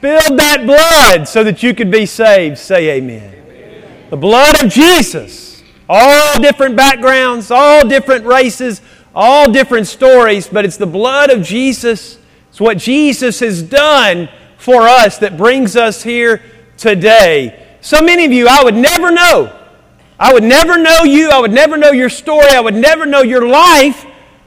spilled that blood so that you could be saved. Say amen. amen. The blood of Jesus. All different backgrounds, all different races, all different stories, but it's the blood of Jesus. It's what Jesus has done for us that brings us here today. So many of you, I would never know. I would never know you. I would never know your story. I would never know your life.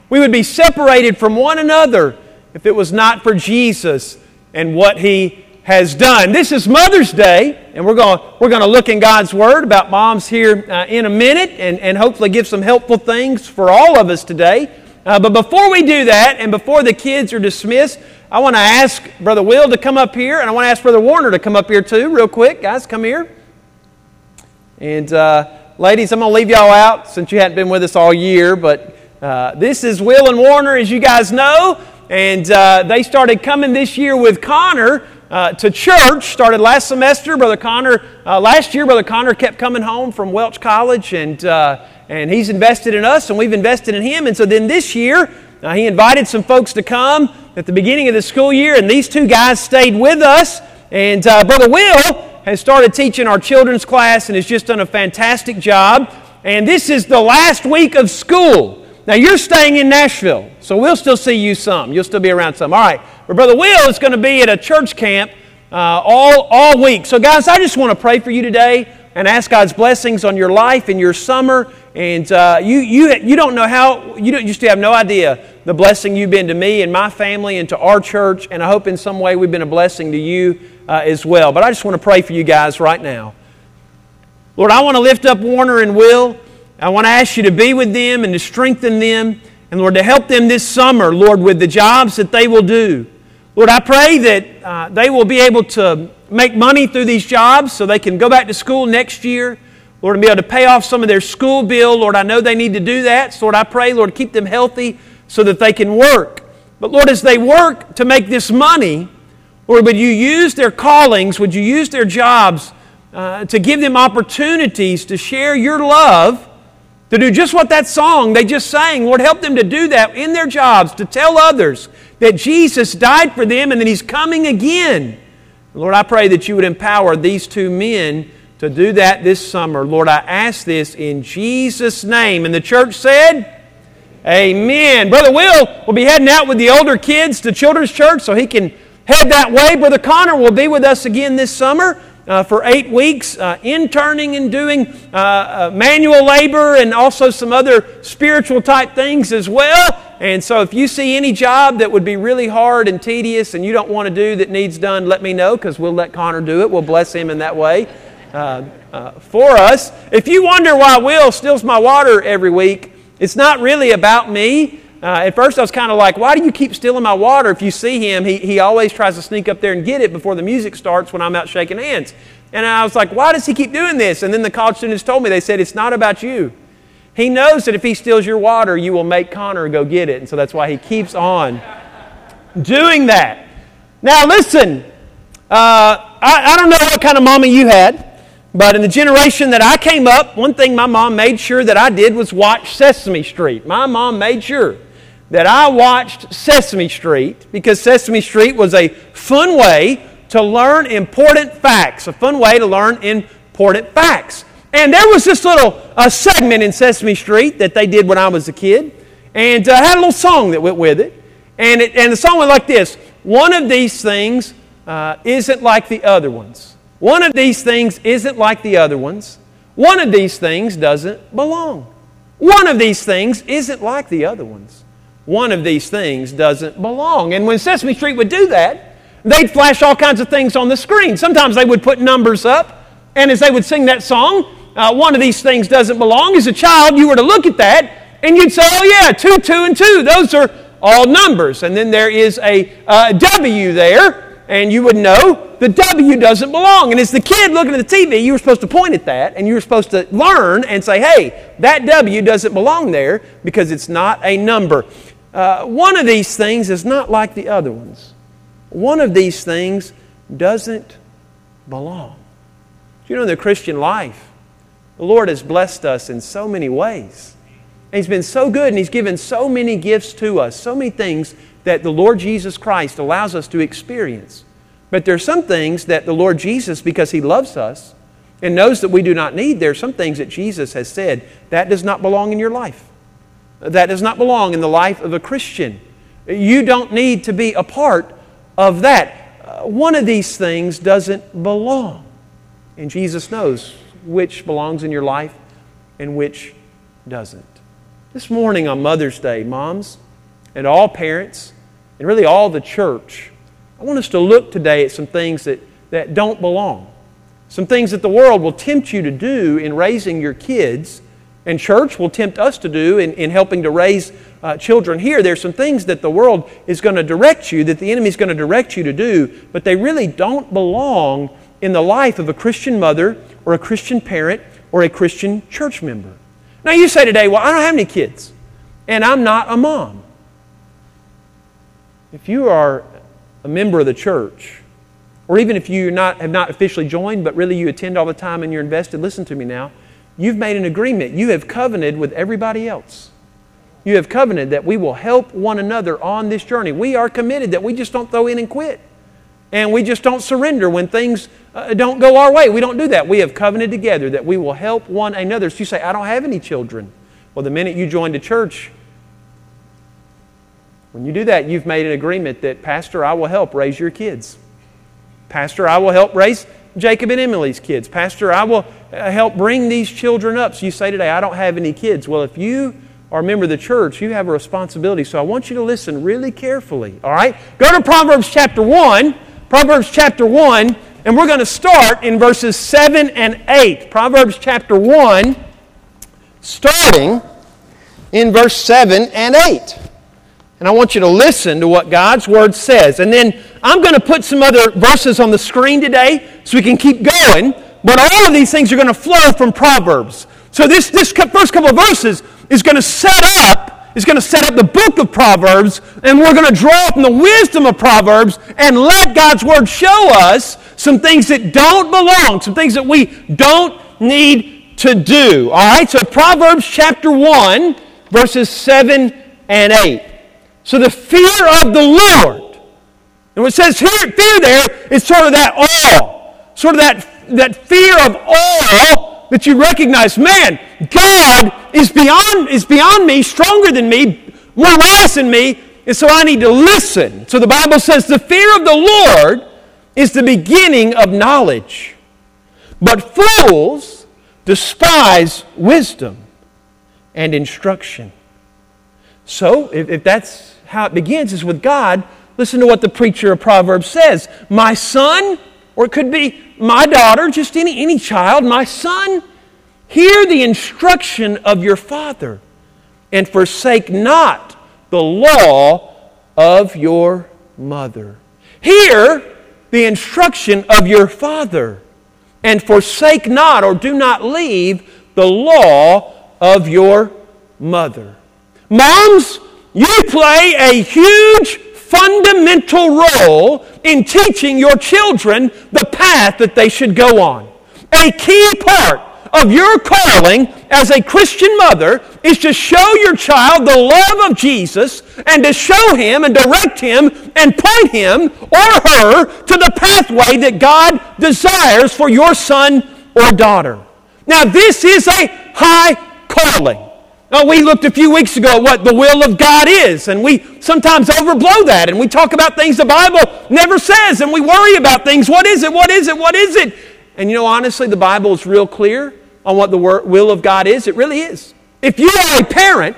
We would be separated from one another if it was not for Jesus and what He has done. This is Mother's Day, and we're going we're going to look in God's Word about moms here uh, in a minute and, and hopefully give some helpful things for all of us today. Uh, but before we do that, and before the kids are dismissed, I want to ask Brother Will to come up here, and I want to ask Brother Warner to come up here too, real quick. Guys, come here. And uh, ladies, I'm going to leave y'all out since you hadn't been with us all year, but uh, this is Will and Warner, as you guys know. And uh, they started coming this year with Connor uh, to church. Started last semester. Brother Connor, uh, last year, Brother Connor kept coming home from Welch College, and, uh, and he's invested in us, and we've invested in him. And so then this year, uh, he invited some folks to come at the beginning of the school year, and these two guys stayed with us. And uh, Brother Will has started teaching our children's class and has just done a fantastic job. And this is the last week of school. Now, you're staying in Nashville, so we'll still see you some. You'll still be around some. All right. But Brother Will is going to be at a church camp uh, all, all week. So, guys, I just want to pray for you today and ask God's blessings on your life and your summer. And uh, you, you, you don't know how, you don't, just have no idea the blessing you've been to me and my family and to our church. And I hope in some way we've been a blessing to you uh, as well. But I just want to pray for you guys right now. Lord, I want to lift up Warner and Will. I want to ask you to be with them and to strengthen them. And Lord, to help them this summer, Lord, with the jobs that they will do. Lord, I pray that uh, they will be able to make money through these jobs so they can go back to school next year. Lord, and be able to pay off some of their school bill. Lord, I know they need to do that. So, Lord, I pray, Lord, keep them healthy so that they can work. But, Lord, as they work to make this money, Lord, would you use their callings, would you use their jobs uh, to give them opportunities to share your love to do just what that song they just sang. Lord, help them to do that in their jobs, to tell others that Jesus died for them and that He's coming again. Lord, I pray that you would empower these two men to do that this summer. Lord, I ask this in Jesus' name. And the church said, Amen. Brother Will will be heading out with the older kids to Children's Church so he can head that way. Brother Connor will be with us again this summer uh, for eight weeks, uh, interning and doing uh, uh, manual labor and also some other spiritual type things as well. And so, if you see any job that would be really hard and tedious and you don't want to do that needs done, let me know because we'll let Connor do it. We'll bless him in that way uh, uh, for us. If you wonder why Will steals my water every week, it's not really about me. Uh, at first, I was kind of like, why do you keep stealing my water? If you see him, he, he always tries to sneak up there and get it before the music starts when I'm out shaking hands. And I was like, why does he keep doing this? And then the college students told me, they said, it's not about you. He knows that if he steals your water, you will make Connor go get it. And so that's why he keeps on doing that. Now, listen, uh, I, I don't know what kind of mommy you had. But in the generation that I came up, one thing my mom made sure that I did was watch Sesame Street. My mom made sure that I watched Sesame Street because Sesame Street was a fun way to learn important facts, a fun way to learn important facts. And there was this little uh, segment in Sesame Street that they did when I was a kid, and uh, had a little song that went with it. And, it, and the song went like this One of these things uh, isn't like the other ones. One of these things isn't like the other ones. One of these things doesn't belong. One of these things isn't like the other ones one of these things doesn't belong. And when Sesame Street would do that, they'd flash all kinds of things on the screen. Sometimes they would put numbers up, and as they would sing that song, uh, one of these things doesn't belong. As a child, you were to look at that, and you'd say, oh, yeah, two, two, and two. Those are all numbers. And then there is a uh, W there, and you would know the W doesn't belong. And as the kid looking at the TV, you were supposed to point at that, and you were supposed to learn and say, hey, that W doesn't belong there because it's not a number. Uh, one of these things is not like the other ones. One of these things doesn't belong. Do You know, in the Christian life, the Lord has blessed us in so many ways. And He's been so good and He's given so many gifts to us, so many things that the Lord Jesus Christ allows us to experience. But there are some things that the Lord Jesus, because He loves us and knows that we do not need, there are some things that Jesus has said that does not belong in your life. That does not belong in the life of a Christian. You don't need to be a part of that. Uh, one of these things doesn't belong. And Jesus knows which belongs in your life and which doesn't. This morning on Mother's Day, moms and all parents, and really all the church, I want us to look today at some things that, that don't belong. Some things that the world will tempt you to do in raising your kids, and church will tempt us to do in, in helping to raise uh, children here. There's some things that the world is going to direct you, that the enemy is going to direct you to do, but they really don't belong in the life of a Christian mother or a Christian parent or a Christian church member. Now, you say today, well, I don't have any kids, and I'm not a mom. If you are a member of the church, or even if you not, have not officially joined, but really you attend all the time and you're invested, listen to me now. You've made an agreement. You have covenanted with everybody else. You have covenanted that we will help one another on this journey. We are committed that we just don't throw in and quit. And we just don't surrender when things uh, don't go our way. We don't do that. We have covenanted together that we will help one another. So you say, I don't have any children. Well, the minute you joined a church, when you do that, you've made an agreement that, Pastor, I will help raise your kids. Pastor, I will help raise Jacob and Emily's kids. Pastor, I will uh, help bring these children up. So you say today, I don't have any kids. Well, if you are a member of the church, you have a responsibility. So I want you to listen really carefully. All right? Go to Proverbs chapter 1. Proverbs chapter 1, and we're going to start in verses 7 and 8. Proverbs chapter 1, starting in verse 7 and 8. And I want you to listen to what God's Word says. And then I'm going to put some other verses on the screen today so we can keep going. But all of these things are going to flow from Proverbs. So this, this first couple of verses is going to set up, is going to set up the book of Proverbs, and we're going to draw from the wisdom of Proverbs and let God's Word show us some things that don't belong, some things that we don't need to do. All right, so Proverbs chapter 1, verses 7 and 8. So the fear of the Lord. And what it says here, fear there is sort of that awe, sort of that, that fear of awe that you recognize, man, God is beyond, is beyond me, stronger than me, more wise than me, and so I need to listen. So the Bible says the fear of the Lord is the beginning of knowledge. But fools despise wisdom and instruction. So, if, if that's how it begins is with God. Listen to what the preacher of Proverbs says My son, or it could be my daughter, just any, any child, my son, hear the instruction of your father and forsake not the law of your mother. Hear the instruction of your father and forsake not or do not leave the law of your mother. Moms, you play a huge fundamental role in teaching your children the path that they should go on. A key part of your calling as a Christian mother is to show your child the love of Jesus and to show him and direct him and point him or her to the pathway that God desires for your son or daughter. Now, this is a high calling. Oh, we looked a few weeks ago at what the will of God is, and we sometimes overblow that, and we talk about things the Bible never says, and we worry about things. What is it? What is it? What is it? And you know, honestly, the Bible is real clear on what the will of God is. It really is. If you are a parent,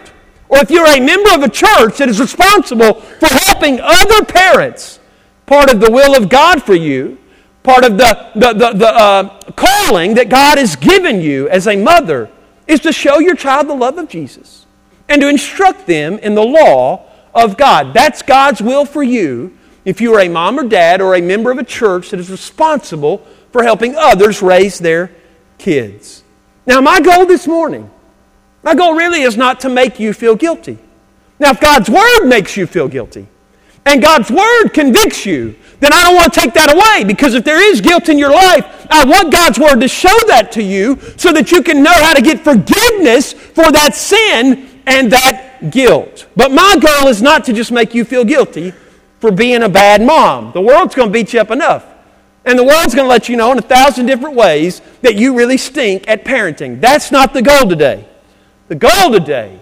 or if you're a member of a church that is responsible for helping other parents, part of the will of God for you, part of the, the, the, the uh, calling that God has given you as a mother, is to show your child the love of Jesus and to instruct them in the law of God. That's God's will for you if you are a mom or dad or a member of a church that is responsible for helping others raise their kids. Now, my goal this morning, my goal really is not to make you feel guilty. Now, if God's Word makes you feel guilty and God's Word convicts you, then I don't want to take that away because if there is guilt in your life, I want God's Word to show that to you so that you can know how to get forgiveness for that sin and that guilt. But my goal is not to just make you feel guilty for being a bad mom. The world's going to beat you up enough. And the world's going to let you know in a thousand different ways that you really stink at parenting. That's not the goal today. The goal today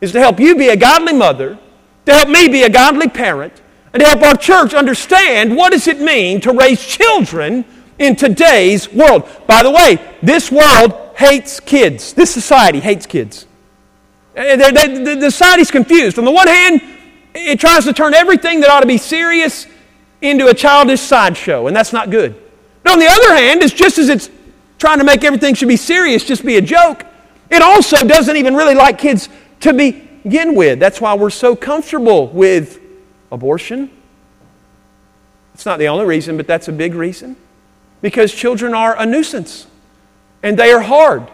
is to help you be a godly mother, to help me be a godly parent, and to help our church understand what does it mean to raise children in today's world. By the way, this world hates kids. This society hates kids. Eh, the society's confused. On the one hand, it tries to turn everything that ought to be serious into a childish sideshow, and that's not good. But on the other hand, it's just as it's trying to make everything should be serious just be a joke, it also doesn't even really like kids to begin with. That's why we're so comfortable with abortion. It's not the only reason, but that's a big reason. Because children are a nuisance, and they are hard,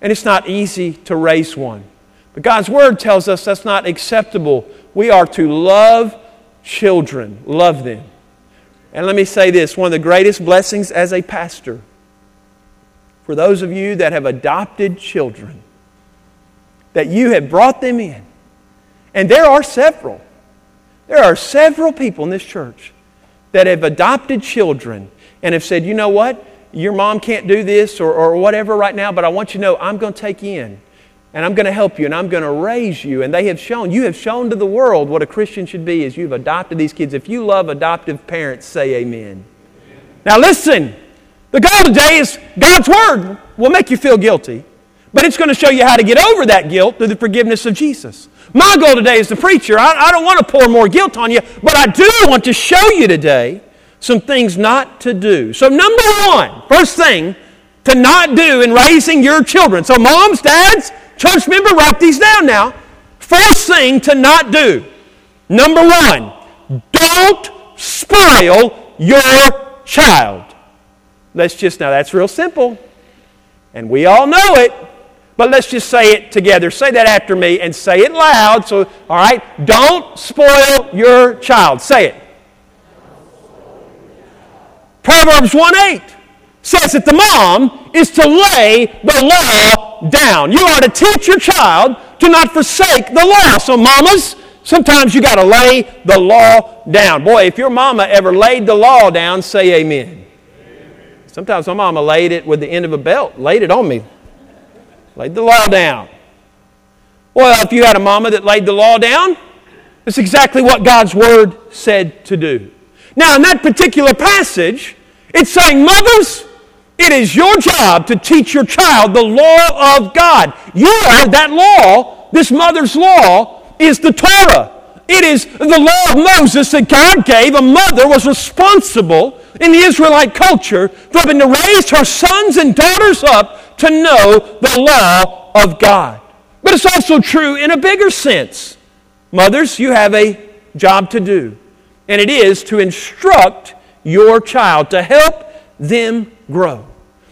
and it's not easy to raise one. But God's Word tells us that's not acceptable. We are to love children, love them. And let me say this one of the greatest blessings as a pastor for those of you that have adopted children, that you have brought them in. And there are several. There are several people in this church that have adopted children and have said, you know what? Your mom can't do this or, or whatever right now, but I want you to know I'm going to take you in and I'm going to help you and I'm going to raise you. And they have shown, you have shown to the world what a Christian should be as you've adopted these kids. If you love adoptive parents, say amen. Now listen, the goal today is God's Word will make you feel guilty, but it's going to show you how to get over that guilt through the forgiveness of Jesus. My goal today is the preacher, I, I don't want to pour more guilt on you, but I do want to show you today some things not to do. So, number one, first thing to not do in raising your children. So, moms, dads, Church member, write these down now. First thing to not do. Number one, don't spoil your child. Let's just, now that's real simple. And we all know it. But let's just say it together. Say that after me and say it loud. So, all right, don't spoil your child. Say it. Proverbs 1 8 says that the mom is to lay the law down. You are to teach your child to not forsake the law. So, mamas, sometimes you got to lay the law down. Boy, if your mama ever laid the law down, say amen. Sometimes my mama laid it with the end of a belt, laid it on me, laid the law down. Well, if you had a mama that laid the law down, that's exactly what God's Word said to do. Now, in that particular passage, it's saying, mothers, it is your job to teach your child the law of God. You are that law, this mother's law, is the Torah. It is the law of Moses that God gave. A mother was responsible in the Israelite culture for having to raise her sons and daughters up to know the law of God. But it's also true in a bigger sense. Mothers, you have a job to do, and it is to instruct your child, to help them grow.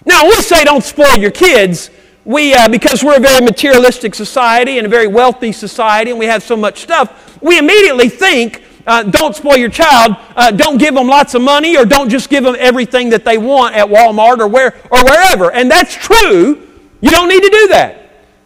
Now, we say don't spoil your kids. We, uh, because we're a very materialistic society and a very wealthy society, and we have so much stuff, we immediately think uh, don't spoil your child. Uh, don't give them lots of money, or don't just give them everything that they want at Walmart or where or wherever. And that's true. You don't need to do that.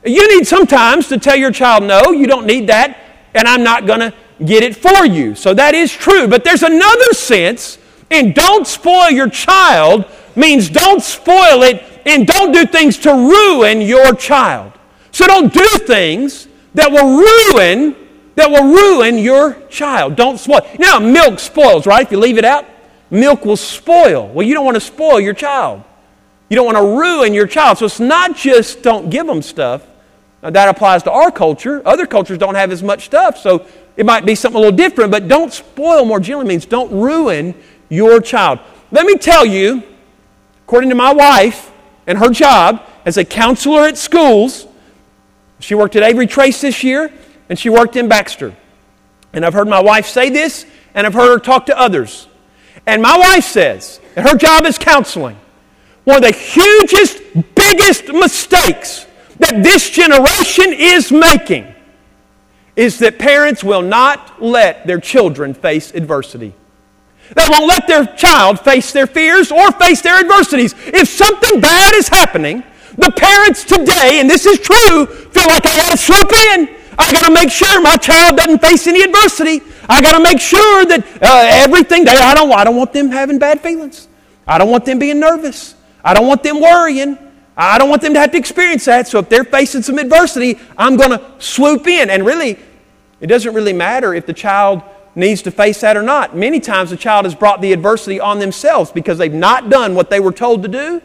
You need sometimes to tell your child, no, you don't need that, and I'm not going to get it for you. So that is true. But there's another sense and don't spoil your child means don't spoil it and don't do things to ruin your child. So don't do things that will ruin that will ruin your child. Don't spoil. Now, milk spoils, right? If you leave it out, milk will spoil. Well, you don't want to spoil your child. You don't want to ruin your child. So it's not just don't give them stuff. Now, that applies to our culture. Other cultures don't have as much stuff, so it might be something a little different, but don't spoil more generally means don't ruin your child. Let me tell you, according to my wife and her job as a counselor at schools, she worked at Avery Trace this year and she worked in Baxter. And I've heard my wife say this and I've heard her talk to others. And my wife says that her job is counseling. One of the hugest, biggest mistakes that this generation is making is that parents will not let their children face adversity that won't let their child face their fears or face their adversities. If something bad is happening, the parents today, and this is true, feel like I gotta slip in. I gotta make sure my child doesn't face any adversity. I gotta make sure that uh, everything they, I don't, I don't want them having bad feelings. I don't want them being nervous. I don't want them worrying. I don't want them to have to experience that. So if they're facing some adversity, I'm going to swoop in. And really, it doesn't really matter if the child needs to face that or not. Many times the child has brought the adversity on themselves because they've not done what they were told to do,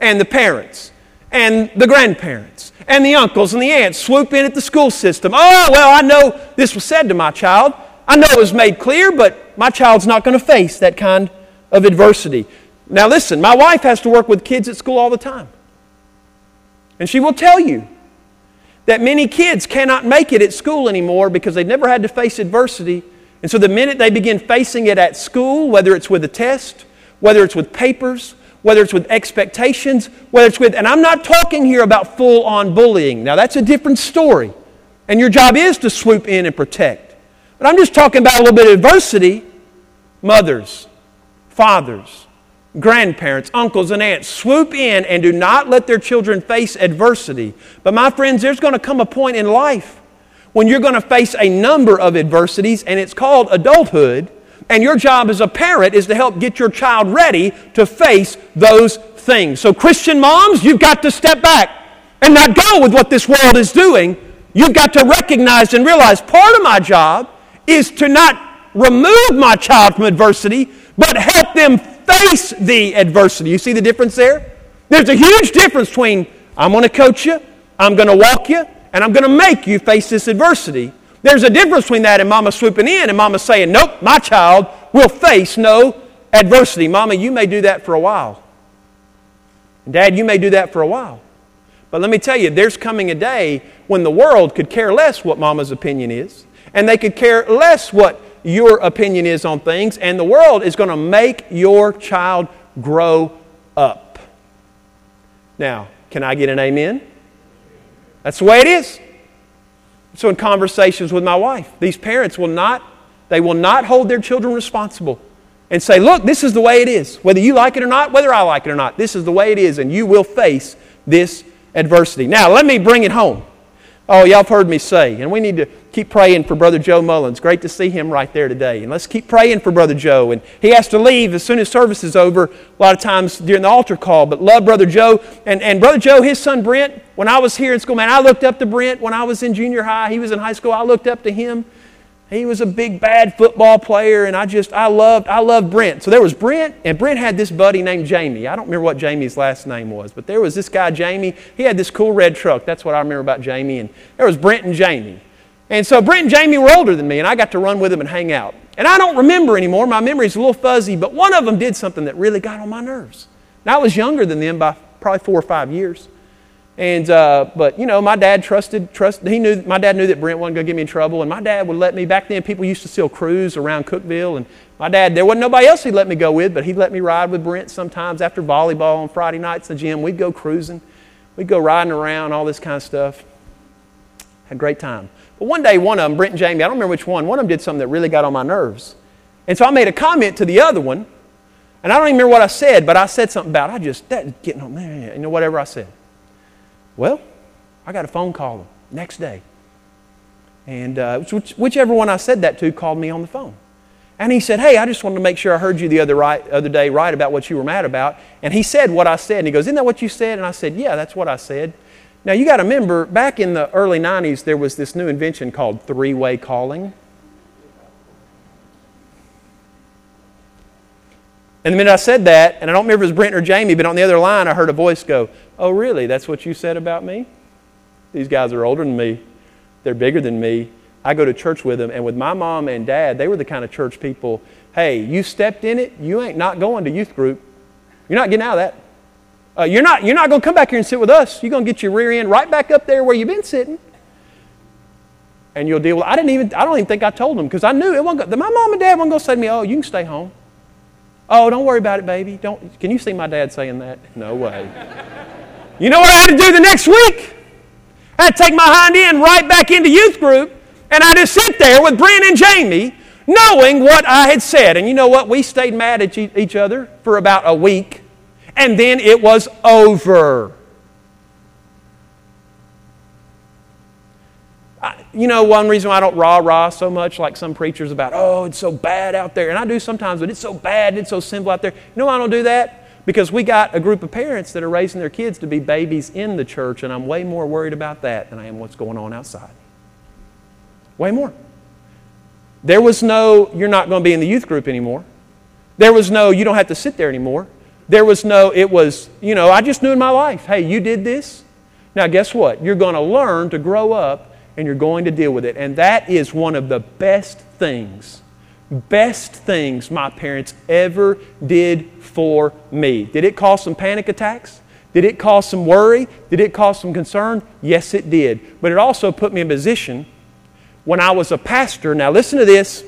and the parents, and the grandparents, and the uncles and the aunts swoop in at the school system. Oh, well, I know this was said to my child. I know it was made clear, but my child's not going to face that kind of adversity. Now, listen, my wife has to work with kids at school all the time. And she will tell you that many kids cannot make it at school anymore because they've never had to face adversity. And so the minute they begin facing it at school, whether it's with a test, whether it's with papers, whether it's with expectations, whether it's with, and I'm not talking here about full on bullying. Now, that's a different story. And your job is to swoop in and protect. But I'm just talking about a little bit of adversity. Mothers, fathers, grandparents, uncles, and aunts swoop in and do not let their children face adversity. But, my friends, there's going to come a point in life when you're going to face a number of adversities, and it's called adulthood. And your job as a parent is to help get your child ready to face those things. So, Christian moms, you've got to step back and not go with what this world is doing. You've got to recognize and realize part of my job is to not remove my child from adversity, but help them face the adversity. You see the difference there? There's a huge difference between I'm going to coach you, I'm going to walk you, and I'm going to make you face this adversity. There's a difference between that and mama swooping in and mama saying, Nope, my child will face no adversity. Mama, you may do that for a while. Dad, you may do that for a while. But let me tell you, there's coming a day when the world could care less what mama's opinion is, and they could care less what your opinion is on things, and the world is going to make your child grow up. Now, can I get an amen? That's the way it is. So in conversations with my wife, these parents will not they will not hold their children responsible and say, "Look, this is the way it is. Whether you like it or not, whether I like it or not, this is the way it is and you will face this adversity." Now, let me bring it home. Oh, y'all have heard me say, and we need to keep praying for Brother Joe Mullins. Great to see him right there today. And let's keep praying for Brother Joe. And he has to leave as soon as service is over, a lot of times during the altar call. But love Brother Joe. And, and Brother Joe, his son Brent, when I was here in school, man, I looked up to Brent when I was in junior high. He was in high school. I looked up to him. He was a big bad football player, and I just I loved I loved Brent. So there was Brent, and Brent had this buddy named Jamie. I don't remember what Jamie's last name was, but there was this guy Jamie. He had this cool red truck. That's what I remember about Jamie. And there was Brent and Jamie. And so Brent and Jamie were older than me, and I got to run with them and hang out. And I don't remember anymore. My memory's a little fuzzy, but one of them did something that really got on my nerves. Now I was younger than them by probably four or five years. And uh, but you know, my dad trusted trust. He knew my dad knew that Brent wasn't to get me in trouble, and my dad would let me. Back then, people used to still cruise around Cookeville, and my dad there wasn't nobody else he'd let me go with, but he'd let me ride with Brent sometimes after volleyball on Friday nights in the gym. We'd go cruising, we'd go riding around, all this kind of stuff. Had a great time. But one day, one of them, Brent and Jamie, I don't remember which one. One of them did something that really got on my nerves, and so I made a comment to the other one, and I don't even remember what I said, but I said something about I just that getting on man, you know whatever I said. Well, I got a phone call next day. And uh, which, whichever one I said that to called me on the phone. And he said, Hey, I just wanted to make sure I heard you the other, right, other day right about what you were mad about. And he said what I said. And he goes, Isn't that what you said? And I said, Yeah, that's what I said. Now, you got to remember, back in the early 90s, there was this new invention called three way calling. And the minute I said that, and I don't remember if it was Brent or Jamie, but on the other line, I heard a voice go, Oh, really? That's what you said about me? These guys are older than me, they're bigger than me. I go to church with them, and with my mom and dad, they were the kind of church people hey, you stepped in it, you ain't not going to youth group. You're not getting out of that. Uh, you're not, you're not going to come back here and sit with us. You're going to get your rear end right back up there where you've been sitting. And you'll deal with I didn't even, I don't even think I told them because I knew it wasn't my mom and dad weren't going to say to me, oh, you can stay home. Oh, don't worry about it, baby. Don't, can you see my dad saying that? No way. you know what I had to do the next week? I had to take my hind end right back into youth group, and I just sit there with Brent and Jamie, knowing what I had said. And you know what? We stayed mad at each other for about a week, and then it was over. You know, one reason why I don't rah rah so much like some preachers about, oh, it's so bad out there. And I do sometimes, but it's so bad, and it's so simple out there. You know I don't do that? Because we got a group of parents that are raising their kids to be babies in the church, and I'm way more worried about that than I am what's going on outside. Way more. There was no, you're not going to be in the youth group anymore. There was no, you don't have to sit there anymore. There was no, it was, you know, I just knew in my life, hey, you did this. Now, guess what? You're going to learn to grow up and you're going to deal with it. And that is one of the best things, best things my parents ever did for me. Did it cause some panic attacks? Did it cause some worry? Did it cause some concern? Yes, it did. But it also put me in position when I was a pastor. Now, listen to this.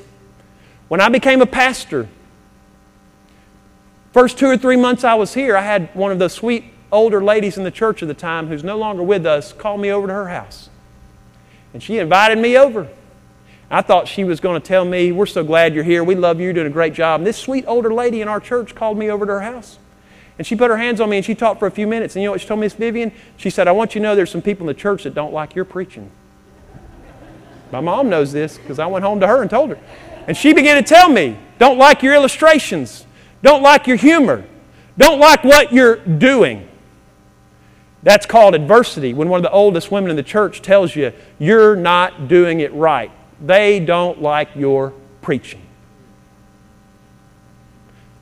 When I became a pastor, first two or three months I was here, I had one of the sweet older ladies in the church at the time who's no longer with us call me over to her house. And she invited me over. I thought she was going to tell me, We're so glad you're here. We love you. You're doing a great job. And this sweet older lady in our church called me over to her house. And she put her hands on me and she talked for a few minutes. And you know what she told me, Miss Vivian? She said, I want you to know there's some people in the church that don't like your preaching. My mom knows this because I went home to her and told her. And she began to tell me, Don't like your illustrations. Don't like your humor. Don't like what you're doing. That's called adversity when one of the oldest women in the church tells you you're not doing it right. They don't like your preaching.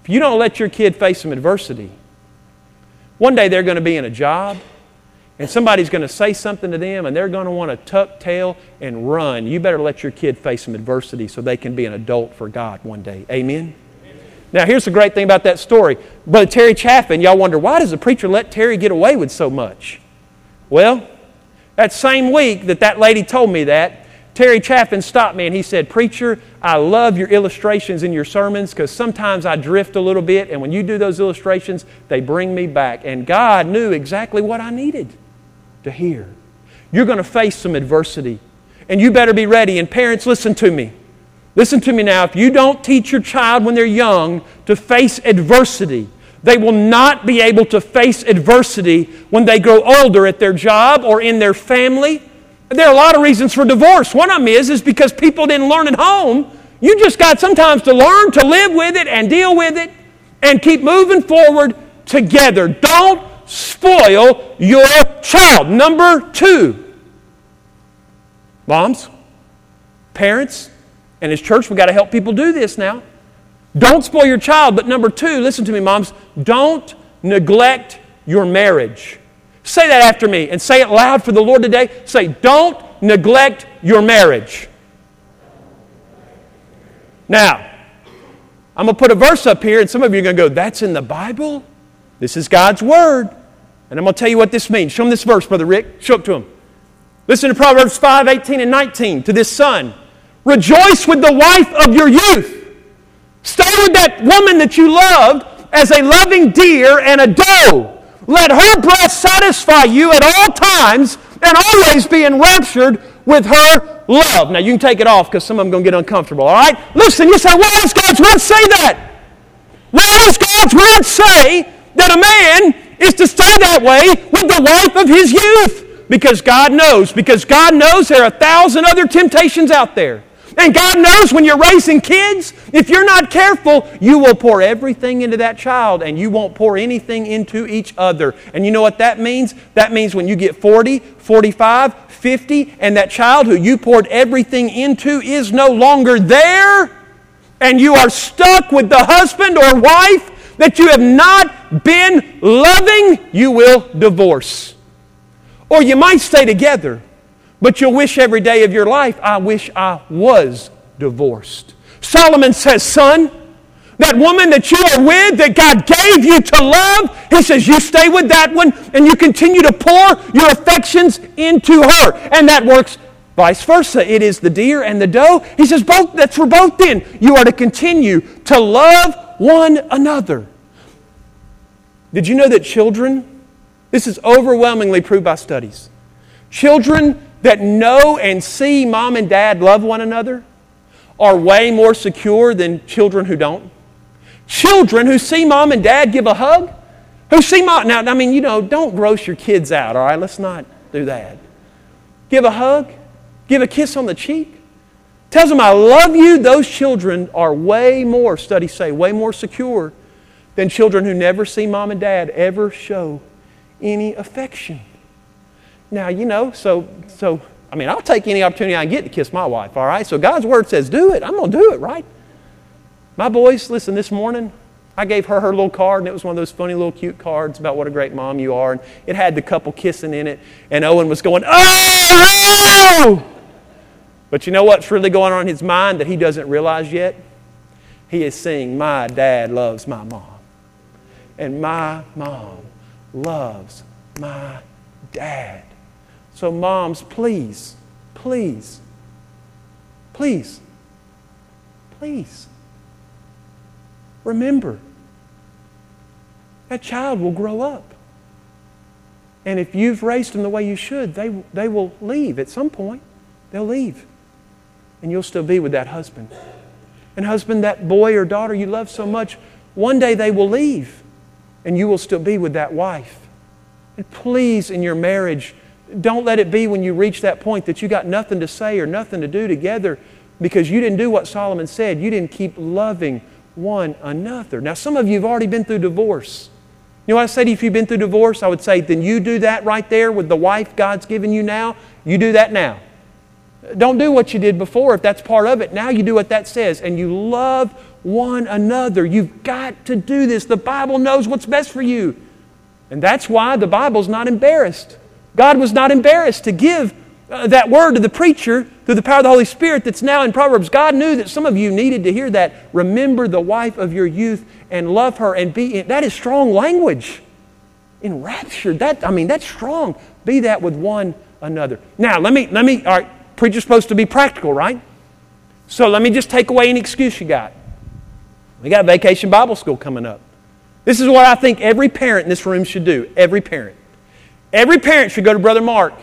If you don't let your kid face some adversity, one day they're going to be in a job and somebody's going to say something to them and they're going to want to tuck tail and run. You better let your kid face some adversity so they can be an adult for God one day. Amen? Now, here's the great thing about that story. Brother Terry Chaffin, y'all wonder, why does the preacher let Terry get away with so much? Well, that same week that that lady told me that, Terry Chaffin stopped me and he said, Preacher, I love your illustrations in your sermons because sometimes I drift a little bit, and when you do those illustrations, they bring me back. And God knew exactly what I needed to hear. You're going to face some adversity, and you better be ready. And parents, listen to me. Listen to me now. If you don't teach your child when they're young to face adversity, they will not be able to face adversity when they grow older at their job or in their family. There are a lot of reasons for divorce. One of them is, is because people didn't learn at home. You just got sometimes to learn to live with it and deal with it and keep moving forward together. Don't spoil your child. Number two, moms, parents, and as church, we've got to help people do this now. Don't spoil your child. But number two, listen to me, moms, don't neglect your marriage. Say that after me and say it loud for the Lord today. Say, don't neglect your marriage. Now, I'm going to put a verse up here, and some of you are going to go, That's in the Bible? This is God's Word. And I'm going to tell you what this means. Show him this verse, Brother Rick. Show it to him. Listen to Proverbs 5 18 and 19 to this son. Rejoice with the wife of your youth. Stay with that woman that you loved as a loving deer and a doe. Let her breast satisfy you at all times and always be enraptured with her love. Now, you can take it off because some of them are going to get uncomfortable, all right? Listen, you say, why does God's Word say that? Why does God's Word say that a man is to stay that way with the wife of his youth? Because God knows. Because God knows there are a thousand other temptations out there. And God knows when you're raising kids, if you're not careful, you will pour everything into that child and you won't pour anything into each other. And you know what that means? That means when you get 40, 45, 50, and that child who you poured everything into is no longer there, and you are stuck with the husband or wife that you have not been loving, you will divorce. Or you might stay together but you'll wish every day of your life, I wish I was divorced. Solomon says, Son, that woman that you are with, that God gave you to love, he says, you stay with that one and you continue to pour your affections into her. And that works vice versa. It is the deer and the doe. He says, both, that's for both then. You are to continue to love one another. Did you know that children, this is overwhelmingly proved by studies, children that know and see mom and dad love one another are way more secure than children who don't. Children who see mom and dad give a hug, who see mom, now, I mean, you know, don't gross your kids out, all right? Let's not do that. Give a hug, give a kiss on the cheek, tells them, I love you. Those children are way more, studies say, way more secure than children who never see mom and dad ever show any affection. Now, you know, so, so I mean, I'll take any opportunity I get to kiss my wife, all right? So God's word says, do it. I'm going to do it, right? My boys, listen, this morning, I gave her her little card, and it was one of those funny little cute cards about what a great mom you are. And it had the couple kissing in it, and Owen was going, oh! But you know what's really going on in his mind that he doesn't realize yet? He is seeing, My dad loves my mom. And my mom loves my dad. So, moms, please, please, please, please remember that child will grow up. And if you've raised them the way you should, they, they will leave at some point. They'll leave. And you'll still be with that husband. And, husband, that boy or daughter you love so much, one day they will leave. And you will still be with that wife. And please, in your marriage, don't let it be when you reach that point that you got nothing to say or nothing to do together because you didn't do what Solomon said. You didn't keep loving one another. Now, some of you have already been through divorce. You know what I said if you've been through divorce? I would say, then you do that right there with the wife God's given you now. You do that now. Don't do what you did before if that's part of it. Now you do what that says, and you love one another. You've got to do this. The Bible knows what's best for you. And that's why the Bible's not embarrassed. God was not embarrassed to give uh, that word to the preacher through the power of the Holy Spirit that's now in Proverbs. God knew that some of you needed to hear that. Remember the wife of your youth and love her and be in. That is strong language. Enraptured. That, I mean, that's strong. Be that with one another. Now, let me, let me, all right, preacher's supposed to be practical, right? So let me just take away any excuse you got. We got vacation Bible school coming up. This is what I think every parent in this room should do. Every parent. Every parent should go to Brother Mark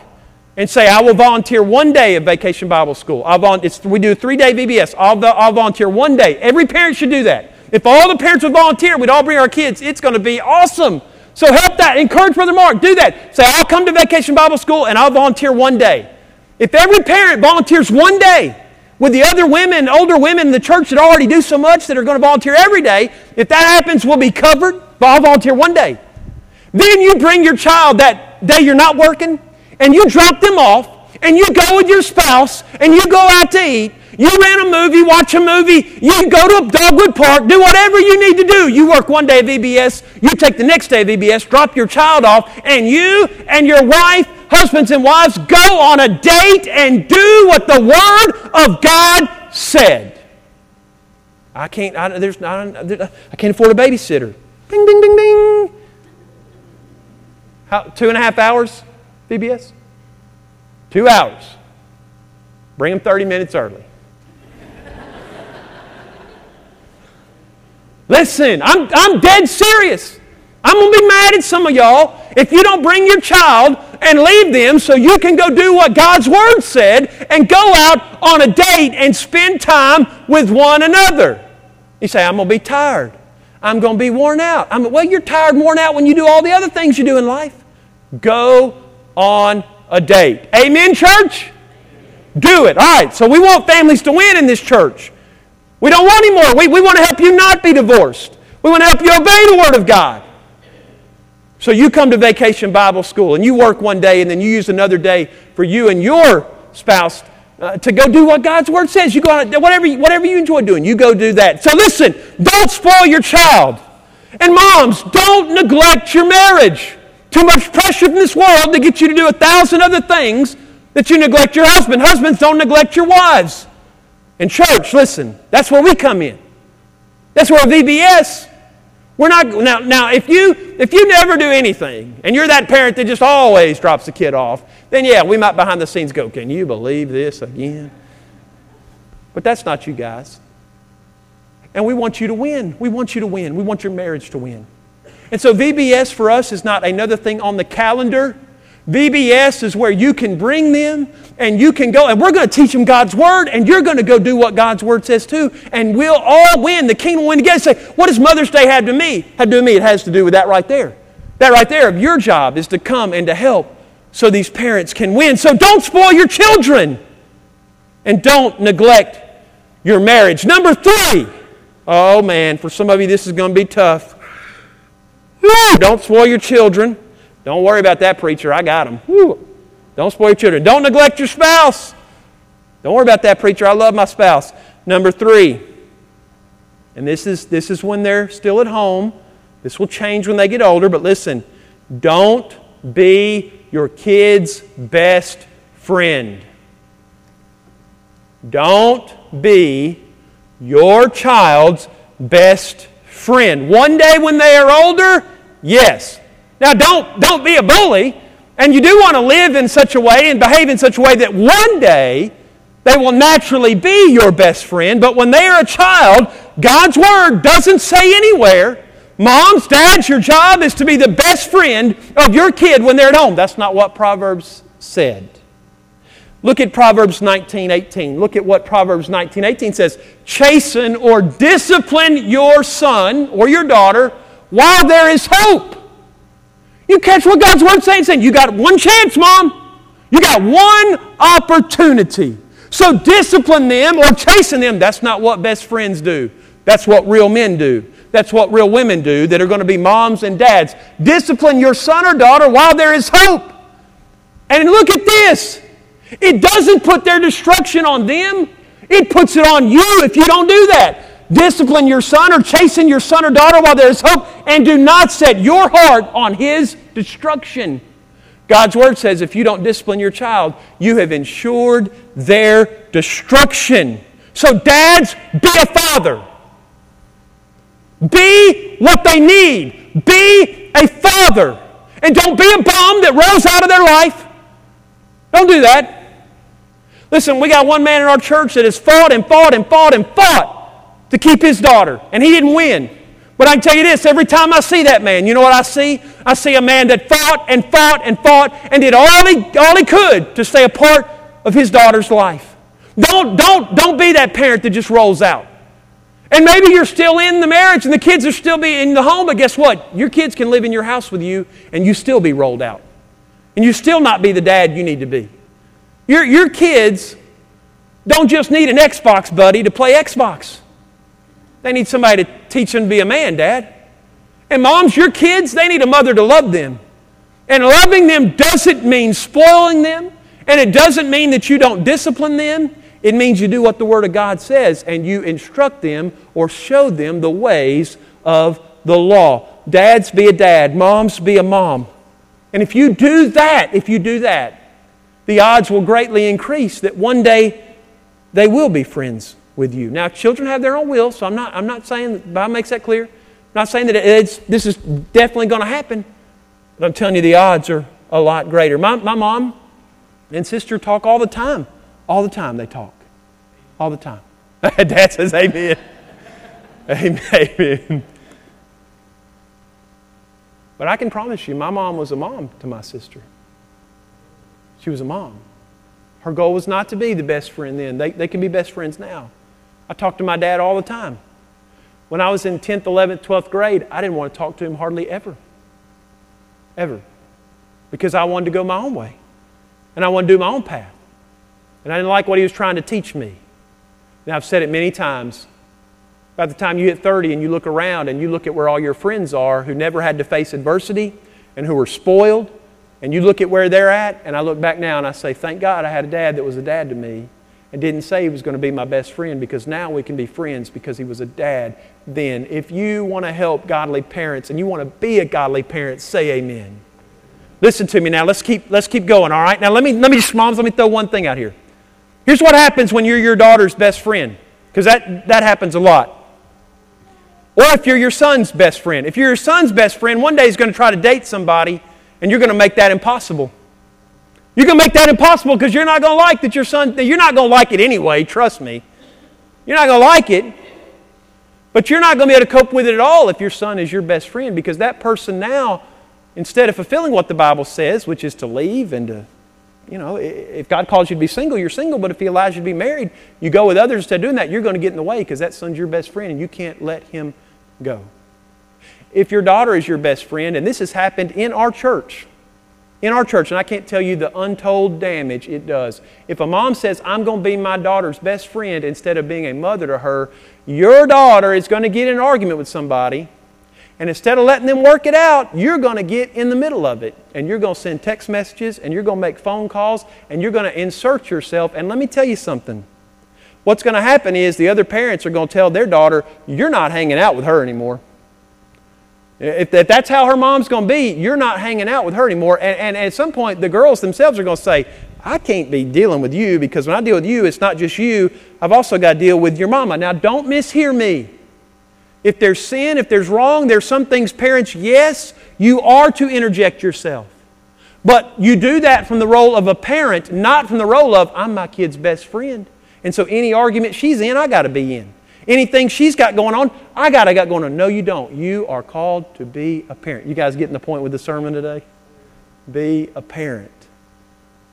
and say, I will volunteer one day of Vacation Bible School. I'll we do a three day VBS. I'll, I'll volunteer one day. Every parent should do that. If all the parents would volunteer, we'd all bring our kids. It's going to be awesome. So help that. Encourage Brother Mark. Do that. Say, I'll come to Vacation Bible School and I'll volunteer one day. If every parent volunteers one day with the other women, older women in the church that already do so much that are going to volunteer every day, if that happens, we'll be covered. But I'll volunteer one day. Then you bring your child that day you're not working and you drop them off and you go with your spouse and you go out to eat. You rent a movie, watch a movie, you go to a Dogwood Park, do whatever you need to do. You work one day of VBS, you take the next day of VBS, drop your child off, and you and your wife, husbands and wives, go on a date and do what the Word of God said. I can't, I, there's not, I can't afford a babysitter. Ding, ding, ding, ding. How, two and a half hours, VBS? Two hours. Bring them 30 minutes early. Listen, I'm, I'm dead serious. I'm going to be mad at some of y'all if you don't bring your child and leave them so you can go do what God's Word said and go out on a date and spend time with one another. You say, I'm going to be tired. I'm going to be worn out. I'm, well, you're tired worn out when you do all the other things you do in life. Go on a date. Amen, church? Do it. All right, so we want families to win in this church. We don't want any more. We, we want to help you not be divorced. We want to help you obey the Word of God. So you come to Vacation Bible School and you work one day and then you use another day for you and your spouse uh, to go do what God's Word says. You go on, whatever, whatever you enjoy doing, you go do that. So listen, don't spoil your child. And moms, don't neglect your marriage. Too much pressure from this world to get you to do a thousand other things that you neglect your husband. Husbands don't neglect your wives. In church, listen, that's where we come in. That's where VBS. We're not now. Now, if you if you never do anything, and you're that parent that just always drops the kid off, then yeah, we might behind the scenes go, "Can you believe this again?" But that's not you guys. And we want you to win. We want you to win. We want your marriage to win. And so VBS for us is not another thing on the calendar. VBS is where you can bring them and you can go, and we're going to teach them God's Word, and you're going to go do what God's Word says too, and we'll all win. The kingdom will win together. Say, what does Mother's Day have to me? Have to do with me? It has to do with that right there. That right there, your job is to come and to help so these parents can win. So don't spoil your children and don't neglect your marriage. Number three, oh man, for some of you this is going to be tough. Don't spoil your children. Don't worry about that, preacher. I got them. Woo. Don't spoil your children. Don't neglect your spouse. Don't worry about that, preacher. I love my spouse. Number three, and this is, this is when they're still at home. This will change when they get older, but listen, don't be your kid's best friend. Don't be your child's best friend. One day when they are older, yes. Now don't, don't be a bully. And you do want to live in such a way and behave in such a way that one day they will naturally be your best friend. But when they are a child, God's Word doesn't say anywhere, Moms, dads, your job is to be the best friend of your kid when they're at home. That's not what Proverbs said. Look at Proverbs 19:18. Look at what Proverbs 19:18 says. Chasten or discipline your son or your daughter while there is hope. You catch what God's word saying? Saying you got one chance, mom. You got one opportunity. So discipline them or chasten them. That's not what best friends do. That's what real men do. That's what real women do that are going to be moms and dads. Discipline your son or daughter while there is hope. And look at this. It doesn't put their destruction on them, it puts it on you if you don't do that. Discipline your son or chasten your son or daughter while there is hope, and do not set your heart on his destruction. God's word says if you don't discipline your child, you have ensured their destruction. So, dads, be a father. Be what they need. Be a father. And don't be a bomb that rolls out of their life. Don't do that. Listen, we got one man in our church that has fought and fought and fought and fought to keep his daughter, and he didn't win. But I can tell you this every time I see that man, you know what I see? I see a man that fought and fought and fought and did all he, all he could to stay a part of his daughter's life. Don't, don't, don't be that parent that just rolls out. And maybe you're still in the marriage and the kids are still be in the home, but guess what? Your kids can live in your house with you and you still be rolled out. And you still not be the dad you need to be. Your, your kids don't just need an Xbox buddy to play Xbox. They need somebody to teach them to be a man, Dad. And moms, your kids, they need a mother to love them. And loving them doesn't mean spoiling them, and it doesn't mean that you don't discipline them. It means you do what the Word of God says and you instruct them or show them the ways of the law. Dads, be a dad. Moms, be a mom. And if you do that, if you do that, the odds will greatly increase that one day they will be friends with you. Now, children have their own will, so I'm not, I'm not saying, the Bible makes that clear. I'm not saying that it's, this is definitely going to happen, but I'm telling you the odds are a lot greater. My, my mom and sister talk all the time. All the time they talk. All the time. Dad says amen. amen. Amen. But I can promise you, my mom was a mom to my sister. She was a mom. Her goal was not to be the best friend then. They, they can be best friends now. I talk to my dad all the time. When I was in 10th, 11th, 12th grade, I didn't want to talk to him hardly ever. Ever. Because I wanted to go my own way. And I wanted to do my own path. And I didn't like what he was trying to teach me. And I've said it many times. By the time you hit 30 and you look around and you look at where all your friends are who never had to face adversity and who were spoiled, and you look at where they're at, and I look back now and I say, Thank God I had a dad that was a dad to me and didn't say he was going to be my best friend because now we can be friends because he was a dad then. If you want to help godly parents and you want to be a godly parent, say amen. Listen to me now. Let's keep, let's keep going, all right? Now, let me, let me just, moms, let me throw one thing out here. Here's what happens when you're your daughter's best friend, because that, that happens a lot. Or if you're your son's best friend. If you're your son's best friend, one day he's going to try to date somebody, and you're going to make that impossible. You're going to make that impossible because you're not going to like that your son, you're not going to like it anyway, trust me. You're not going to like it. But you're not going to be able to cope with it at all if your son is your best friend because that person now, instead of fulfilling what the Bible says, which is to leave and to you know, if God calls you to be single, you're single, but if He allows you to be married, you go with others instead of doing that, you're going to get in the way because that son's your best friend and you can't let him go. If your daughter is your best friend, and this has happened in our church, in our church, and I can't tell you the untold damage it does. If a mom says, I'm going to be my daughter's best friend instead of being a mother to her, your daughter is going to get in an argument with somebody And instead of letting them work it out, you're going to get in the middle of it. And you're going to send text messages and you're going to make phone calls and you're going to insert yourself. And let me tell you something. What's going to happen is the other parents are going to tell their daughter, You're not hanging out with her anymore. If, that's how her mom's going to be, you're not hanging out with her anymore. And, and at some point, the girls themselves are going to say, I can't be dealing with you because when I deal with you, it's not just you. I've also got to deal with your mama. Now, don't mishear me. If there's sin, if there's wrong, there's some things, parents, yes, you are to interject yourself. But you do that from the role of a parent, not from the role of, I'm my kid's best friend. And so any argument she's in, I got to be in. Anything she's got going on, I got to got going on. No, you don't. You are called to be a parent. You guys getting the point with the sermon today? Be a parent.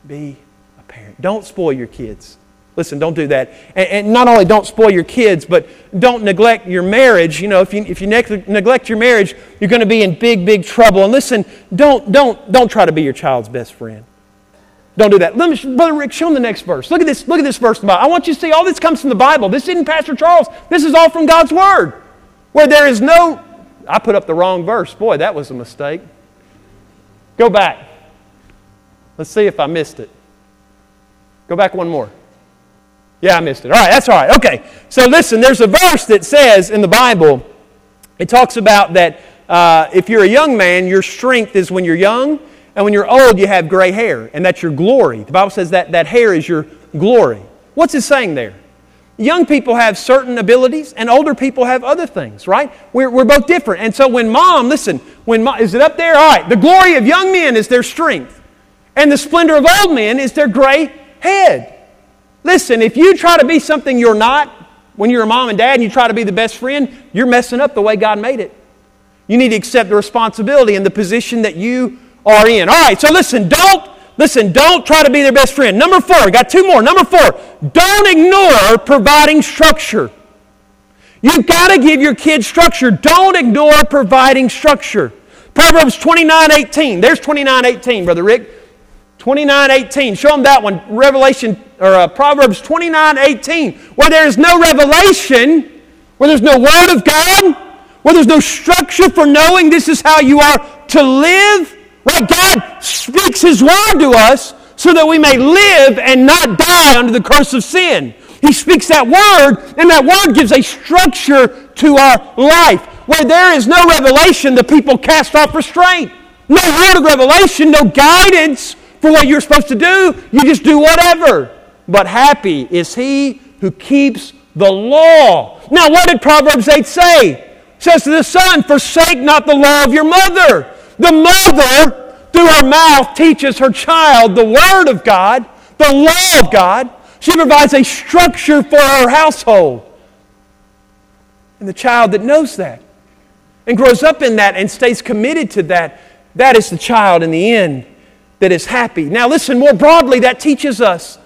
Be a parent. Don't spoil your kids. Listen, don't do that. And, and, not only don't spoil your kids, but don't neglect your marriage. You know, if you, if you ne- neglect your marriage, you're going to be in big, big trouble. And listen, don't, don't, don't try to be your child's best friend. Don't do that. Let me, Brother Rick, show them the next verse. Look at this, look at this verse. I want you to see all this comes from the Bible. This isn't Pastor Charles. This is all from God's Word. Where there is no, I put up the wrong verse. Boy, that was a mistake. Go back. Let's see if I missed it. Go back one more. Yeah, I missed it. All right, that's all right. Okay. So listen, there's a verse that says in the Bible, it talks about that uh, if you're a young man, your strength is when you're young, and when you're old, you have gray hair, and that's your glory. The Bible says that that hair is your glory. What's it saying there? Young people have certain abilities, and older people have other things, right? We're, we're both different. And so when mom, listen, when mom, is it up there? All right, the glory of young men is their strength, and the splendor of old men is their gray head. Listen, if you try to be something you're not, when you're a mom and dad and you try to be the best friend, you're messing up the way God made it. You need to accept the responsibility and the position that you are in. All right, so listen, don't listen, don't try to be their best friend. Number 4, got two more. Number 4, don't ignore providing structure. You've got to give your kids structure. Don't ignore providing structure. Proverbs 29 18. There's 29 18, Brother Rick. 29 18. Show them that one. Revelation, or uh, Proverbs 29 18. Where there is no revelation, where there's no Word of God, where there's no structure for knowing this is how you are to live. Right? God speaks His Word to us so that we may live and not die under the curse of sin. He speaks that Word, and that Word gives a structure to our life. Where there is no revelation, the people cast off restraint. No word of revelation, no guidance for what you're supposed to do. You just do whatever. But happy is he who keeps the law. Now, what did Proverbs 8 say? It says to the son, Forsake not the law of your mother. The mother, through her mouth, teaches her child the word of God, the law of God. She provides a structure for her household. And the child that knows that and grows up in that and stays committed to that, that is the child in the end that is happy. Now, listen, more broadly, that teaches us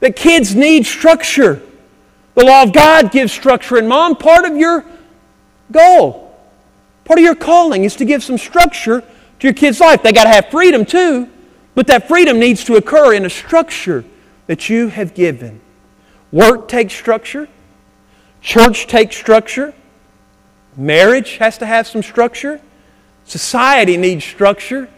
that kids need structure. The law of God gives structure. And, mom, part of your goal, part of your calling is to give some structure to your kids' life. They got to have freedom too, but that freedom needs to occur in a structure that you have given. Work takes structure, church takes structure, marriage has to have some structure, society needs structure.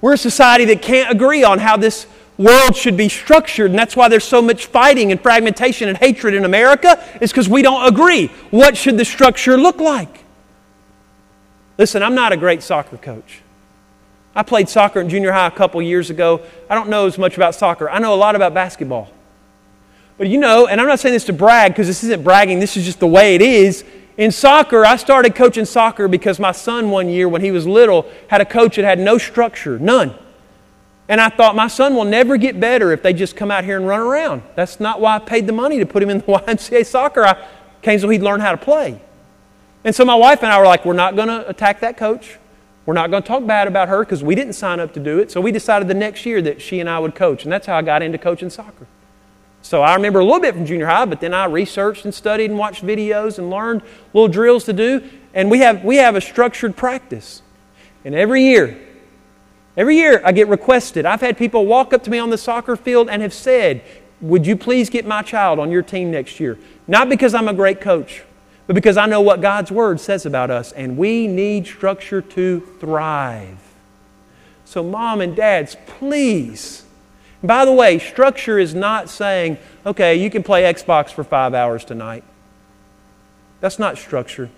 We're a society that can't agree on how this world should be structured, and that's why there's so much fighting and fragmentation and hatred in America, is because we don't agree. What should the structure look like? Listen, I'm not a great soccer coach. I played soccer in junior high a couple years ago. I don't know as much about soccer. I know a lot about basketball. But you know, and I'm not saying this to brag because this isn't bragging, this is just the way it is. In soccer, I started coaching soccer because my son, one year when he was little, had a coach that had no structure, none. And I thought, my son will never get better if they just come out here and run around. That's not why I paid the money to put him in the YMCA soccer. I came so he'd learn how to play. And so my wife and I were like, we're not going to attack that coach. We're not going to talk bad about her because we didn't sign up to do it. So we decided the next year that she and I would coach. And that's how I got into coaching soccer. So I remember a little bit from junior high, but then I researched and studied and watched videos and learned little drills to do. And we have, we have a structured practice. And every year, every year I get requested. I've had people walk up to me on the soccer field and have said, Would you please get my child on your team next year? Not because I'm a great coach, but because I know what God's Word says about us, and we need structure to thrive. So, mom and dads, please. By the way, structure is not saying, okay, you can play Xbox for five hours tonight. That's not structure.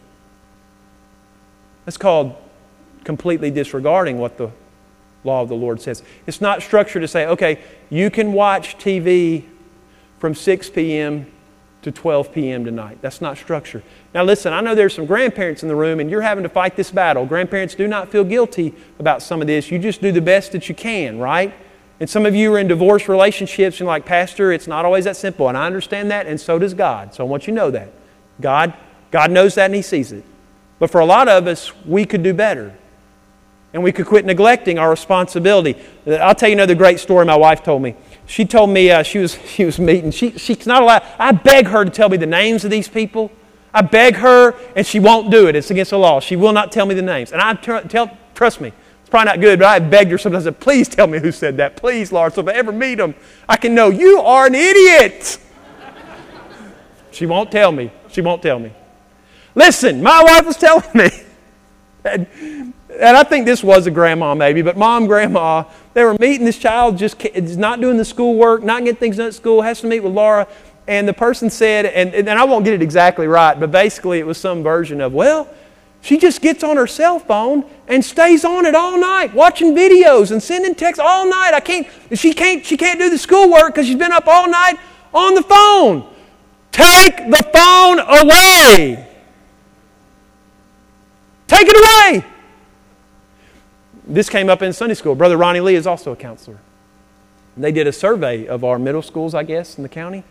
That's called completely disregarding what the law of the Lord says. It's not structure to say, okay, you can watch TV from 6 p.m. to 12 p.m. tonight. That's not structure. Now, listen, I know there's some grandparents in the room and you're having to fight this battle. Grandparents do not feel guilty about some of this. You just do the best that you can, right? And some of you are in divorce relationships and, like, Pastor, it's not always that simple. And I understand that, and so does God. So I want you to know that. God, God knows that and He sees it. But for a lot of us, we could do better. And we could quit neglecting our responsibility. I'll tell you another great story my wife told me. She told me uh, she, was, she was meeting. She, she's not allowed. I beg her to tell me the names of these people. I beg her, and she won't do it. It's against the law. She will not tell me the names. And I tell, trust me, it's probably not good, but I begged her sometimes, I said, please tell me who said that. Please, Lord, so if I ever meet them, I can know you are an idiot. she won't tell me. She won't tell me. Listen, my wife was telling me. And, I think this was a grandma maybe, but mom, grandma, they were meeting this child, just not doing the schoolwork, not getting things done at school, has to meet with Laura. And the person said, and, and I won't get it exactly right, but basically it was some version of, well, she just gets on her cell phone and stays on it all night, watching videos and sending texts all night. I can't, she can't, she can't do the schoolwork because she's been up all night on the phone. Take the phone away. Take it away. This came up in Sunday school. Brother Ronnie Lee is also a counselor. They did a survey of our middle schools, I guess, in the county,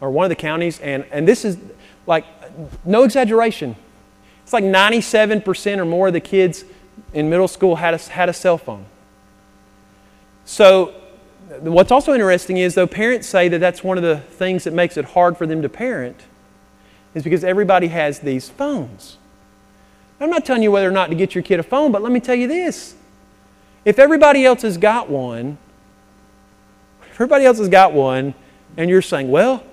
or one of the counties, and, and this is like no exaggeration. It's like 97% or more of the kids in middle school had a, had a cell phone. So, what's also interesting is, though parents say that that's one of the things that makes it hard for them to parent, is because everybody has these phones. I'm not telling you whether or not to get your kid a phone, but let me tell you this. If everybody else has got one, everybody else has got one, and you're saying, well,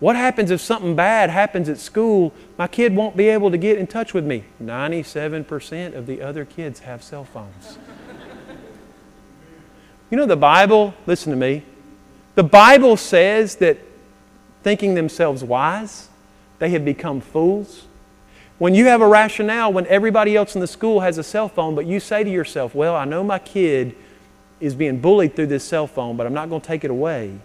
what happens if something bad happens at school? My kid won't be able to get in touch with me. 97% of the other kids have cell phones. you know, the Bible, listen to me, the Bible says that thinking themselves wise, they have become fools. When you have a rationale when everybody else in the school has a cell phone, but you say to yourself, Well, I know my kid is being bullied through this cell phone, but I'm not going to take it away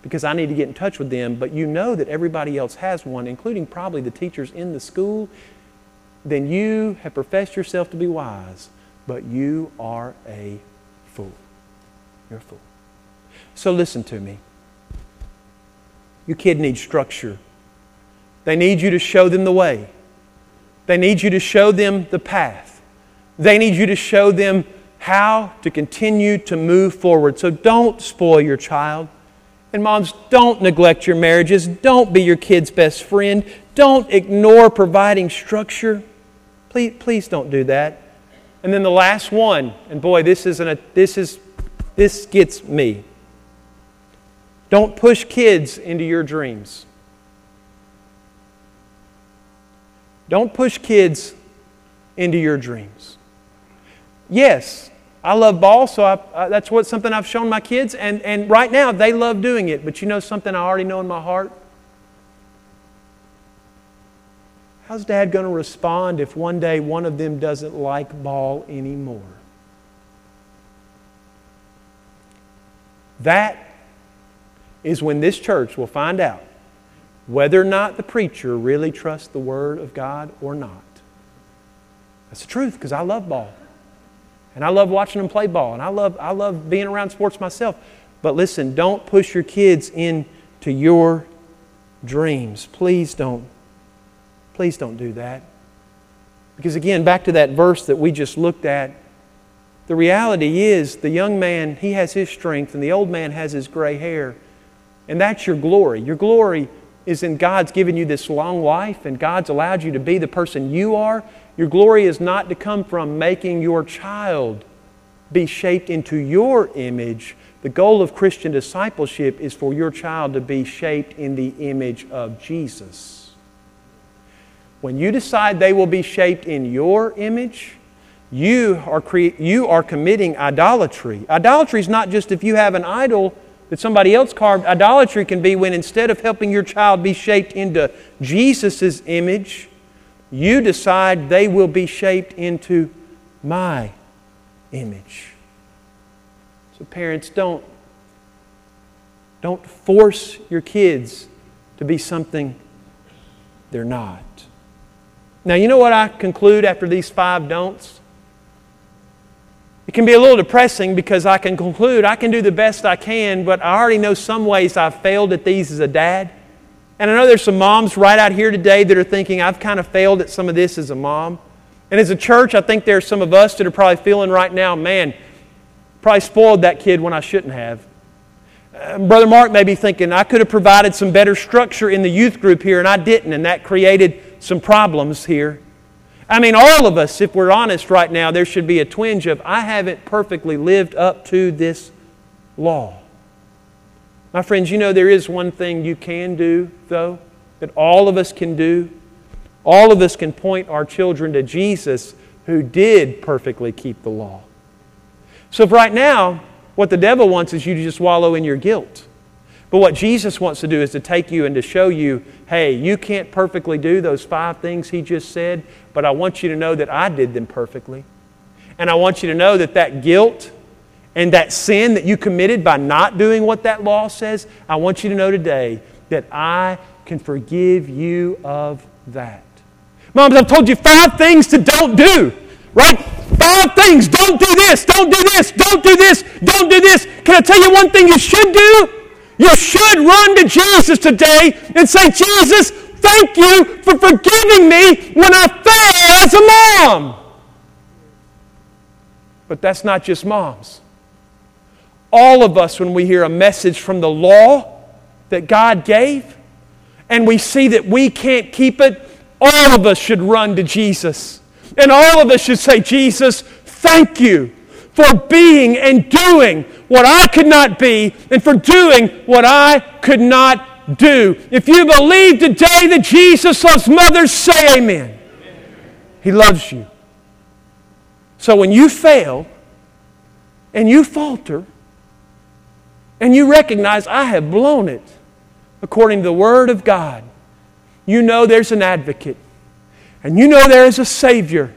because I need to get in touch with them. But you know that everybody else has one, including probably the teachers in the school, then you have professed yourself to be wise, but you are a fool. You're a fool. So listen to me. Your kid needs structure. They need you to show them the way. They need you to show them the path. They need you to show them how to continue to move forward. So don't spoil your child. And moms, don't neglect your marriages. Don't be your kid's best friend. Don't ignore providing structure. Please, please don't do that. And then the last one, and boy, this isn't a, this is this gets me. Don't push kids into your dreams. Don't push kids into your dreams. Yes, I love ball, so I, that's what something I've shown my kids, and, and right now they love doing it. But you know something I already know in my heart? How's dad going to respond if one day one of them doesn't like ball anymore? That is when this church will find out whether or not the preacher really trusts the Word of God or not. That's the truth because I love ball. And I love watching them play ball. And I love, I love being around sports myself. But listen, don't push your kids into your dreams. Please don't. Please don't do that. Because again, back to that verse that we just looked at, the reality is the young man, he has his strength, and the old man has his gray hair. And that's your glory. Your glory is in God's given you this long life and God's allowed you to be the person you are. Your glory is not to come from making your child be shaped into your image. The goal of Christian discipleship is for your child to be shaped in the image of Jesus. when you decide they will be shaped in your image, you are, cre- you are committing idolatry. Idolatry is not just if you have an idol that somebody else carved. Idolatry can be when instead of helping your child be shaped into Jesus' image, you decide they will be shaped into my image. So, parents, don't, don't force your kids to be something they're not. Now, you know what I conclude after these five don'ts? It can be a little depressing because I can conclude I can do the best I can, but I already know some ways I've failed at these as a dad. And I know there's some moms right out here today that are thinking, I've kind of failed at some of this as a mom. And as a church, I think there are some of us that are probably feeling right now, man, probably spoiled that kid when I shouldn't have. Uh, Brother Mark may be thinking, I could have provided some better structure in the youth group here, and I didn't, and that created some problems here. I mean, all of us, if we're honest right now, there should be a twinge of, I haven't perfectly lived up to this law. My friends, you know there is one thing you can do, though, that all of us can do. All of us can point our children to Jesus who did perfectly keep the law. So, if right now, what the devil wants is you to just wallow in your guilt. But what Jesus wants to do is to take you and to show you hey, you can't perfectly do those five things he just said, but I want you to know that I did them perfectly. And I want you to know that that guilt and that sin that you committed by not doing what that law says, I want you to know today that I can forgive you of that. Moms, I've told you five things to don't do, right? Five things. Don't do this, don't do this, don't do this, don't do this. Can I tell you one thing you should do? You should run to Jesus today and say, Jesus, thank you for forgiving me when I fail as a mom. But that's not just moms. All of us, when we hear a message from the law that God gave, and we see that we can't keep it, all of us should run to Jesus. And all of us should say, Jesus, thank you for being and doing what I could not be and for doing what I could not do. If you believe today that Jesus loves mothers, say amen. He loves you. So when you fail and you falter and you recognize, I have blown it according to the Word of God, you know there's an advocate and you know there is a Savior.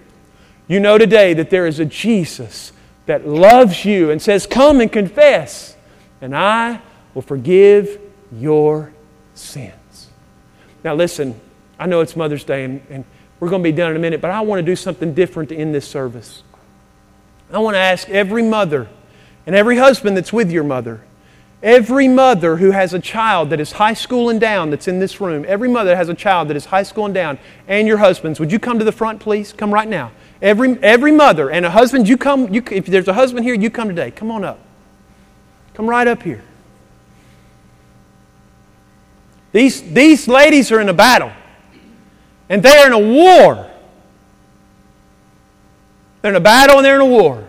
You know today that there is a Jesus that loves you and says, Come and confess, and I will forgive your sins. Now, listen, I know it's Mother's Day, and, and we're going to be done in a minute, but I want to do something different in this service. I want to ask every mother and every husband that's with your mother, every mother who has a child that is high school and down that's in this room, every mother that has a child that is high school and down, and your husbands, would you come to the front, please? Come right now. Every, every mother and a husband, you come, you, if there's a husband here, you come today. Come on up. Come right up here. These, these ladies are in a battle, and they are in a war. They're in a battle and they're in a war.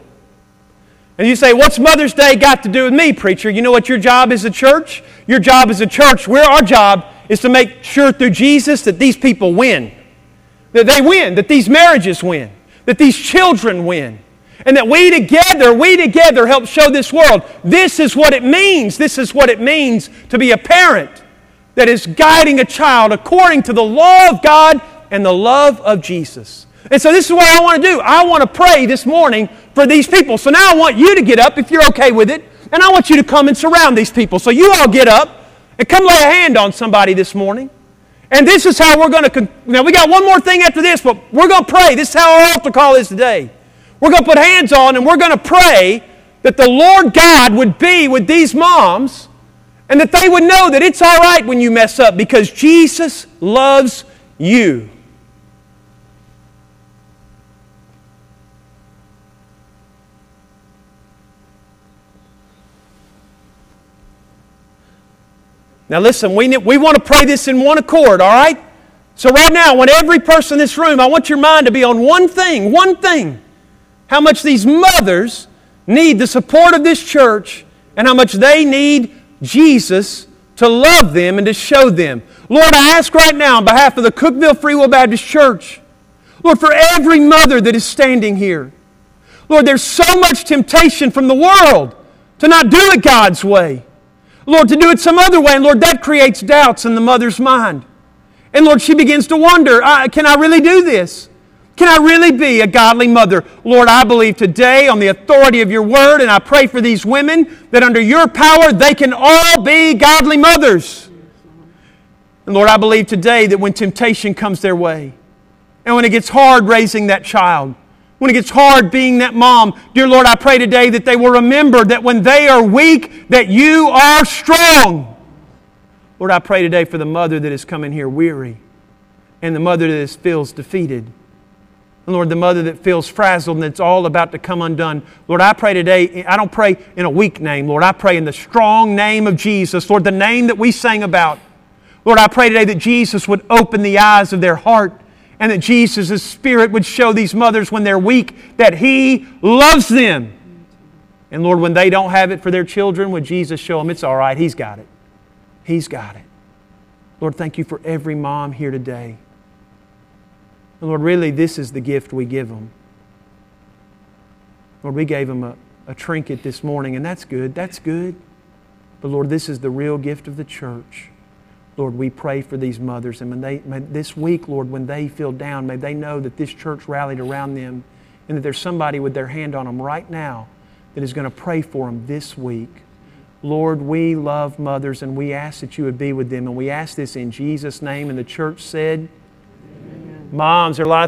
And you say, What's Mother's Day got to do with me, preacher? You know what your job is a church? Your job is a church. Where our job is to make sure through Jesus that these people win. That they win, that these marriages win that these children win. And that we together, we together help show this world this is what it means. This is what it means to be a parent that is guiding a child according to the law of God and the love of Jesus. And so, this is what I want to do. I want to pray this morning for these people. So, now I want you to get up if you're okay with it, and I want you to come and surround these people. So, you all get up and come lay a hand on somebody this morning. And this is how we're going to. Now, we got one more thing after this, but we're going to pray. This is how our altar call is today. We're going to put hands on and we're going to pray that the Lord God would be with these moms and that they would know that it's all right when you mess up because Jesus loves you. Now, listen, we, we want to pray this in one accord, all right? So, right now, I want every person in this room, I want your mind to be on one thing, one thing. How much these mothers need the support of this church and how much they need Jesus to love them and to show them. Lord, I ask right now on behalf of the Cookville Free Will Baptist Church, Lord, for every mother that is standing here, Lord, there's so much temptation from the world to not do it God's way. Lord, to do it some other way. And Lord, that creates doubts in the mother's mind. And Lord, she begins to wonder can I really do this? Can I really be a godly mother? Lord, I believe today on the authority of your word, and I pray for these women that under your power they can all be godly mothers. And Lord, I believe today that when temptation comes their way, and when it gets hard raising that child, when it gets hard being that mom, dear Lord, I pray today that they will remember that when they are weak, that you are strong. Lord, I pray today for the mother that is coming here weary and the mother that feels defeated. And Lord, the mother that feels frazzled and it's all about to come undone. Lord, I pray today, I don't pray in a weak name, Lord. I pray in the strong name of Jesus, Lord, the name that we sang about. Lord, I pray today that Jesus would open the eyes of their heart and that Jesus' Spirit would show these mothers when they're weak that He loves them. And Lord, when they don't have it for their children, would Jesus show them it's all right, He's got it. He's got it. Lord, thank you for every mom here today. And Lord, really, this is the gift we give them. Lord, we gave them a, a trinket this morning, and that's good. That's good. But Lord, this is the real gift of the church. Lord, we pray for these mothers. And when they, this week, Lord, when they feel down, may they know that this church rallied around them and that there's somebody with their hand on them right now that is going to pray for them this week. Lord, we love mothers and we ask that you would be with them. And we ask this in Jesus' name. And the church said, Amen. Moms, there are a lot of